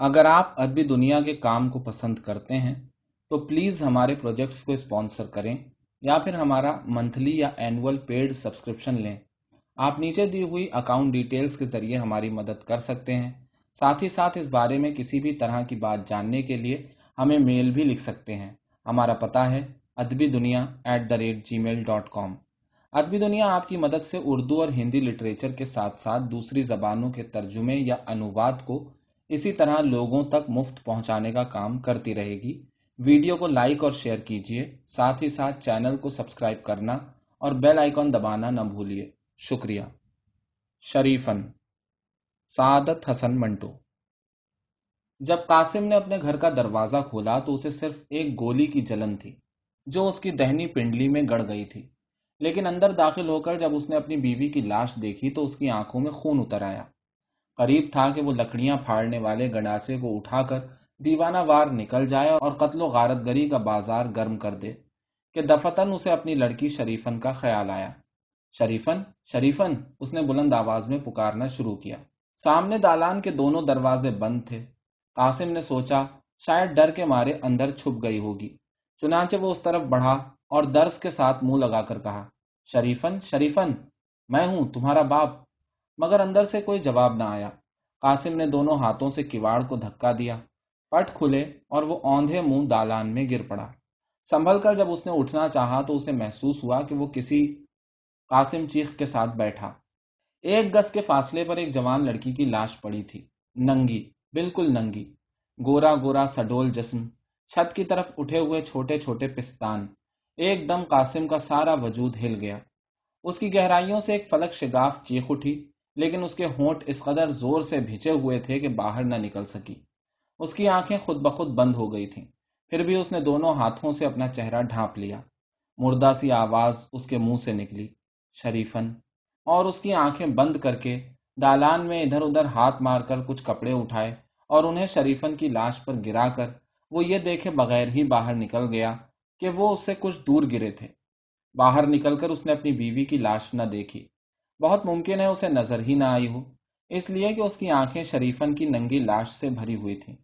اگر آپ ادبی دنیا کے کام کو پسند کرتے ہیں، تو پلیز ہمارے پروجیکٹس کو اسپانسر کریں یا پھر ہمارا منتھلی یا اینول پیڈ سبسکرپشن لیں۔ آپ نیچے دی ہوئی اکاؤنٹ ڈیٹیلز کے ذریعے ہماری مدد کر سکتے ہیں۔ ساتھ ہی ساتھ اس بارے میں کسی بھی طرح کی بات جاننے کے لیے ہمیں میل بھی لکھ سکتے ہیں۔ ہمارا پتہ ہے Adabi Duniya at the rate Gmail dot com Adabi Duniya آپ کی مدد سے اردو اور ہندی لٹریچر کے ساتھ ساتھ دوسری زبانوں کے ترجمے یا انواد کو اسی طرح لوگوں تک مفت پہنچانے کا کام کرتی رہے گی۔ ویڈیو کو لائک اور شیئر کیجیے ساتھ ہی ساتھ چینل کو سبسکرائب کرنا اور بیل آئیکن دبانا نہ بھولیے۔ شکریہ۔ شریفن۔ سعادت حسن منٹو۔ جب قاسم نے اپنے گھر کا دروازہ کھولا تو اسے صرف ایک گولی کی جلن تھی، جو اس کی دہنی پنڈلی میں گڑ گئی تھی۔ لیکن اندر داخل ہو کر جب اس نے اپنی بیوی کی لاش دیکھی تو اس کی آنکھوں میں خون اتر آیا۔ قریب تھا کہ وہ لکڑیاں پھاڑنے والے گنڈاسے کو اٹھا کر دیوانہ وار نکل جائے اور قتل و غارت گری کا بازار گرم کر دے کہ دفتن اسے اپنی لڑکی شریفن کا خیال آیا۔ شریفن شریفن، اس نے بلند آواز میں پکارنا شروع کیا۔ سامنے دالان کے دونوں دروازے بند تھے۔ قاسم نے سوچا، شاید ڈر کے مارے اندر چھپ گئی ہوگی۔ چنانچہ وہ اس طرف بڑھا اور درس کے ساتھ منہ لگا کر کہا، شریفن شریفن، میں ہوں، تمہارا باپ۔ مگر اندر سے کوئی جواب نہ آیا۔ قاسم نے دونوں ہاتھوں سے کواڑ کو دھکا دیا۔ پٹ کھلے اور وہ اوندھے منہ دالان میں گر پڑا۔ سنبھل کر جب اس نے اٹھنا چاہا تو اسے محسوس ہوا کہ وہ کسی قاسم چیخ کے ساتھ بیٹھا۔ ایک گز کے فاصلے پر ایک جوان لڑکی کی لاش پڑی تھی۔ ننگی، بالکل ننگی۔ گورا گورا سڈول جسم۔ چھت کی طرف اٹھے ہوئے چھوٹے چھوٹے پستان۔ ایک دم قاسم کا سارا وجود ہل گیا۔ اس کی گہرائیوں سے ایک فلک شگاف چیخ اٹھی۔ لیکن اس کے ہونٹ اس قدر زور سے بھیچے ہوئے تھے کہ باہر نہ نکل سکی۔ اس کی آنکھیں خود بخود بند ہو گئی تھیں۔ پھر بھی اس نے دونوں ہاتھوں سے اپنا چہرہ ڈھانپ لیا۔ مردہ سی آواز اس کے منہ سے نکلی۔ شریفن۔ اور اس کی آنکھیں بند کر کے دالان میں ادھر ادھر ہاتھ مار کر کچھ کپڑے اٹھائے اور انہیں شریفن کی لاش پر گرا کر وہ یہ دیکھے بغیر ہی باہر نکل گیا کہ وہ اس سے کچھ دور گرے تھے۔ باہر نکل کر اس نے اپنی بیوی کی لاش نہ دیکھی۔ بہت ممکن ہے اسے نظر ہی نہ آئی ہو۔ اس لیے کہ اس کی آنکھیں شریفن کی ننگی لاش سے بھری ہوئی تھی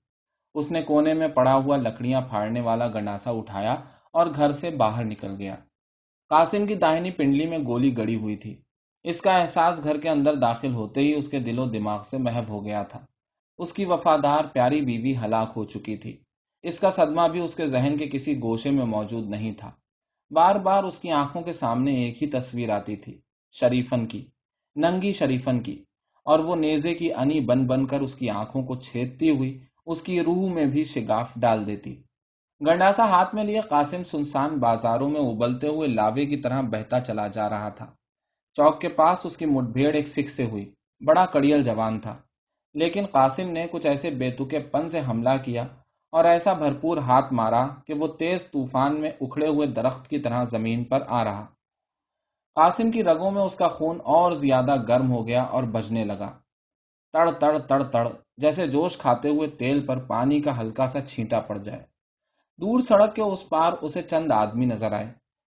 اس نے کونے میں پڑا ہوا لکڑیاں پھاڑنے والا گناسا اٹھایا اور گھر سے باہر نکل گیا۔ قاسم کی داہنی پنڈلی میں گولی گڑی ہوئی تھی۔ اس کا احساس گھر کے اندر داخل ہوتے ہی اس کے دل و دماغ سے محب ہو گیا تھا۔ اس کی وفادار پیاری بیوی ہلاک ہو چکی تھی۔ اس کا صدمہ بھی اس کے ذہن کے کسی گوشے میں موجود نہیں تھا۔ بار بار اس کی آنکھوں کے سامنے ایک ہی تصویر آتی تھی۔ شریفن کی، ننگی شریفن کی، اور وہ نیزے کی انی بن بن کر اس کی آنکھوں کو چھیدتی ہوئی اس کی روح میں بھی شگاف ڈال دیتی۔ گنڈاسا ہاتھ میں لیے قاسم سنسان بازاروں میں ابلتے ہوئے لاوے کی طرح بہتا چلا جا رہا تھا۔ چوک کے پاس اس کی مٹ بھیڑ ایک سکھ سے ہوئی، بڑا کڑیل جوان تھا۔ لیکن قاسم نے کچھ ایسے بیتوکے پن سے حملہ کیا اور ایسا بھرپور ہاتھ مارا کہ وہ تیز طوفان میں اکھڑے ہوئے درخت کی طرح زمین پر آ رہا۔ قاسم کی رگوں میں اس کا خون اور زیادہ گرم ہو گیا اور بجنے لگا۔ تڑ تڑ تڑ تڑ، جیسے جوش کھاتے ہوئے تیل پر پانی کا ہلکا سا چھینٹا پڑ جائے۔ دور سڑک کے اس پار اسے چند آدمی نظر آئے۔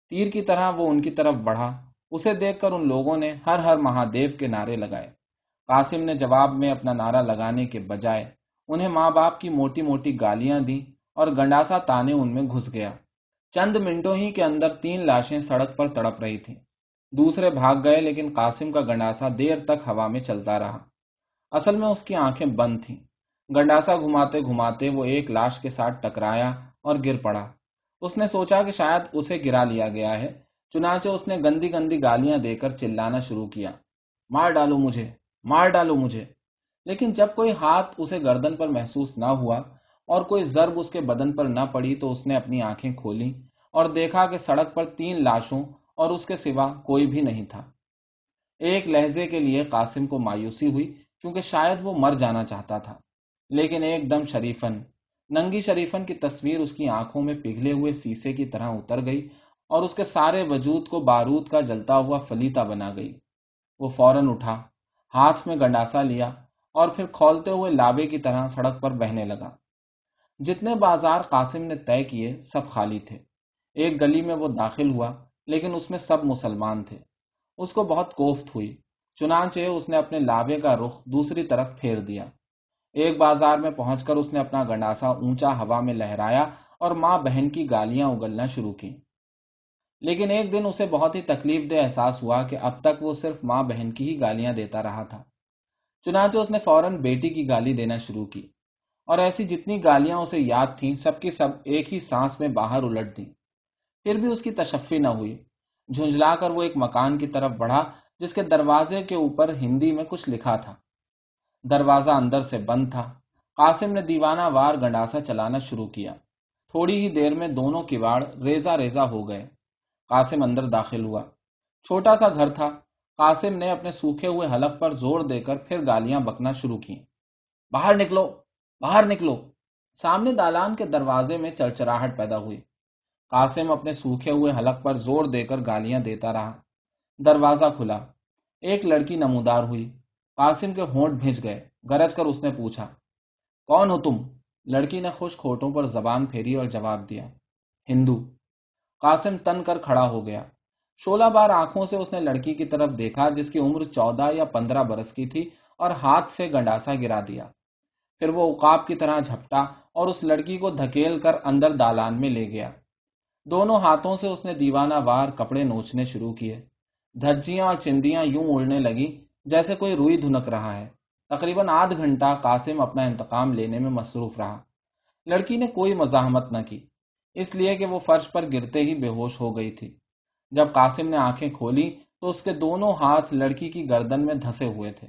تیر کی طرح وہ ان کی طرف بڑھا۔ اسے دیکھ کر ان لوگوں نے ہر ہر مہادیو کے نعرے لگائے۔ قاسم نے جواب میں اپنا نعرہ لگانے کے بجائے انہیں ماں باپ کی موٹی موٹی گالیاں دی اور گنڈاسا تانے ان میں گھس گیا۔ چند منٹوں ہی کے اندر تین لاشیں سڑک پر تڑپ رہی تھیں۔ دوسرے بھاگ گئے لیکن قاسم کا گنڈاسا دیر تک ہوا میں چلتا رہا۔ اصل میں اس کی آنکھیں بند تھیں۔ گنڈاسا گھماتے گھماتے وہ ایک لاش کے ساتھ ٹکرایا اور گر پڑا۔ اس نے سوچا کہ شاید اسے گرا لیا گیا ہے۔ چنانچہ اس نے گندی گندی گالیاں دے کر چلانا شروع کیا۔ مار ڈالو مجھے، مار ڈالو مجھے۔ لیکن جب کوئی ہاتھ اسے گردن پر محسوس نہ ہوا اور کوئی ضرب اس کے بدن پر نہ پڑی تو اس نے اپنی آنکھیں کھولی اور دیکھا کہ سڑک پر تین لاشوں اور اس کے سوا کوئی بھی نہیں تھا۔ ایک لہجے کے لیے قاسم کو مایوسی ہوئی کیونکہ شاید وہ مر جانا چاہتا تھا، لیکن ایک دم شریفن ننگی شریفن کی تصویر اس کی آنکھوں میں پگھلے ہوئے سیسے کی طرح اتر گئی اور اس کے سارے وجود کو بارود کا جلتا ہوا فلیتا بنا گئی۔ وہ فوراً اٹھا، ہاتھ میں گنڈاسا لیا اور پھر کھولتے ہوئے لاوے کی طرح سڑک پر بہنے لگا۔ جتنے بازار قاسم نے طے کیے سب خالی تھے۔ ایک گلی میں وہ داخل ہوا لیکن اس میں سب مسلمان تھے۔ اس کو بہت کوفت ہوئی۔ چنانچہ اس نے اپنے لاوے کا رخ دوسری طرف پھیر دیا۔ ایک بازار میں پہنچ کر اس نے اپنا گنڈاسا اونچا ہوا میں لہرایا اور ماں بہن کی گالیاں اگلنا شروع کی لیکن ایک دن اسے بہت ہی تکلیف دہ احساس ہوا کہ اب تک وہ صرف ماں بہن کی ہی گالیاں دیتا رہا تھا۔ چنانچہ اس نے فوراً بیٹی کی گالی دینا شروع کی اور ایسی جتنی گالیاں اسے یاد تھیں، سب کی سب ایک ہی سانس میں باہر الٹ دی پھر بھی اس کی تشفی نہ ہوئی۔ جھنجلا کر وہ ایک مکان کی طرف بڑھا، جس کے دروازے کے اوپر ہندی میں کچھ لکھا تھا۔ دروازہ اندر سے بند تھا۔ قاسم نے دیوانہ وار گنڈاسا چلانا شروع کیا۔ تھوڑی ہی دیر میں دونوں کواڑ ریزا ریزا ہو گئے۔ قاسم اندر داخل ہوا۔ چھوٹا سا گھر تھا۔ قاسم نے اپنے سوکھے ہوئے حلق پر زور دے کر پھر گالیاں بکنا شروع کی باہر نکلو باہر نکلو۔ سامنے دالان کے دروازے میں چرچراہٹ پیدا ہوئی۔ قاسم اپنے سوکھے ہوئے حلق پر زور دے کر گالیاں دیتا رہا۔ دروازہ کھلا۔ ایک لڑکی نمودار ہوئی۔ قاسم کے ہونٹ بھیج گئے۔ گرج کر اس نے پوچھا، کون ہو تم؟ لڑکی نے خوش کھوٹوں پر زبان پھیری اور جواب دیا، ہندو۔ قاسم تن کر کھڑا ہو گیا۔ شولہ بار آنکھوں سے اس نے لڑکی کی طرف دیکھا، جس کی عمر چودہ یا پندرہ برس کی تھی اور ہاتھ سے گنڈاسا گرا دیا۔ پھر وہ اقاب کی طرح جھپٹا اور اس لڑکی کو دھکیل کر اندر دالان میں لے گیا۔ دونوں ہاتھوں سے اس نے دیوانہ وار کپڑے نوچنے شروع کیے۔ دھجیاں اور چندیاں یوں اڑنے لگی جیسے کوئی روئی دھنک رہا ہے۔ تقریباً آدھ گھنٹہ قاسم اپنا انتقام لینے میں مصروف رہا۔ لڑکی نے کوئی مزاحمت نہ کی، اس لیے کہ وہ فرش پر گرتے ہی بے ہوش ہو گئی تھی۔ جب قاسم نے آنکھیں کھولی تو اس کے دونوں ہاتھ لڑکی کی گردن میں دھسے ہوئے تھے۔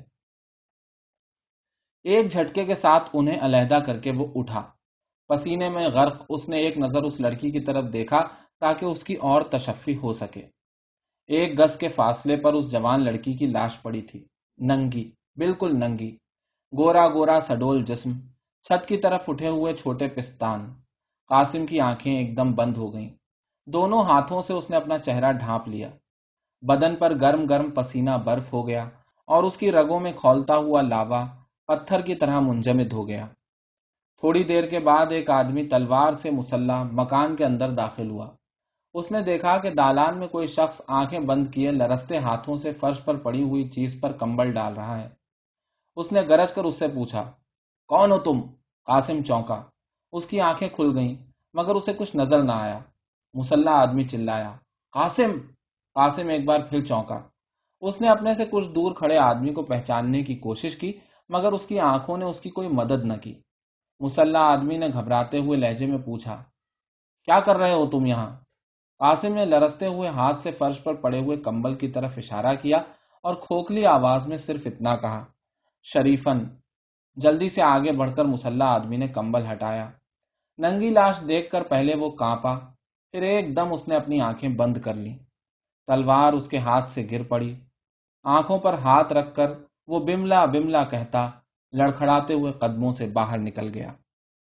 ایک جھٹکے کے ساتھ انہیں علیحدہ کر کے وہ اٹھا۔ پسینے میں غرق اس نے ایک نظر اس لڑکی کی طرف دیکھا تاکہ اس کی اور تشفی ہو سکے۔ ایک گز کے فاصلے پر اس جوان لڑکی کی لاش پڑی تھی۔ ننگی، بالکل ننگی۔ گورا گورا سڈول جسم۔ چھت کی طرف اٹھے ہوئے چھوٹے پستان۔ قاسم کی آنکھیں ایک دم بند ہو گئیں۔ دونوں ہاتھوں سے اس نے اپنا چہرہ ڈھانپ لیا۔ بدن پر گرم گرم پسینہ برف ہو گیا اور اس کی رگوں میں کھولتا ہوا لاوا پتھر کی طرح منجمد ہو گیا۔ تھوڑی دیر کے بعد ایک آدمی تلوار سے مسلح مکان کے اندر داخل ہوا۔ اس نے دیکھا کہ دالان میں کوئی شخص آنکھیں بند کیے لرستے ہاتھوں سے فرش پر پڑی ہوئی چیز پر کمبل ڈال رہا ہے۔ اس نے گرج کر اس سے پوچھا، کون ہو تم؟ قاسم چونکا۔ اس کی آنکھیں کھل گئیں، مگر اسے کچھ نظر نہ آیا۔ مسلح آدمی چلایا، قاسم! قاسم ایک بار پھر چونکا۔ اس نے اپنے سے کچھ دور کھڑے آدمی کو پہچاننے کی کوشش کی، مگر اس کی آنکھوں نے اس کی کوئی مدد نہ کی۔ مسلح آدمی نے گھبراتے ہوئے لہجے میں پوچھا، کیا کر رہے ہو تم یہاں؟ قاسم نے لرستے ہوئے ہاتھ سے فرش پر پڑے ہوئے کمبل کی طرف اشارہ کیا اور کھوکھلی آواز میں صرف اتنا کہا شریفن جلدی سے آگے بڑھ کر مسلح آدمی نے کمبل ہٹایا۔ ننگی لاش دیکھ کر پہلے وہ کانپا، پھر ایک دم اس نے اپنی آنکھیں بند کر لی تلوار اس کے ہاتھ سے گر پڑی۔ آنکھوں پر ہاتھ رکھ کر وہ بملا بملا کہتا لڑکھڑاتے ہوئے قدموں سے باہر نکل گیا۔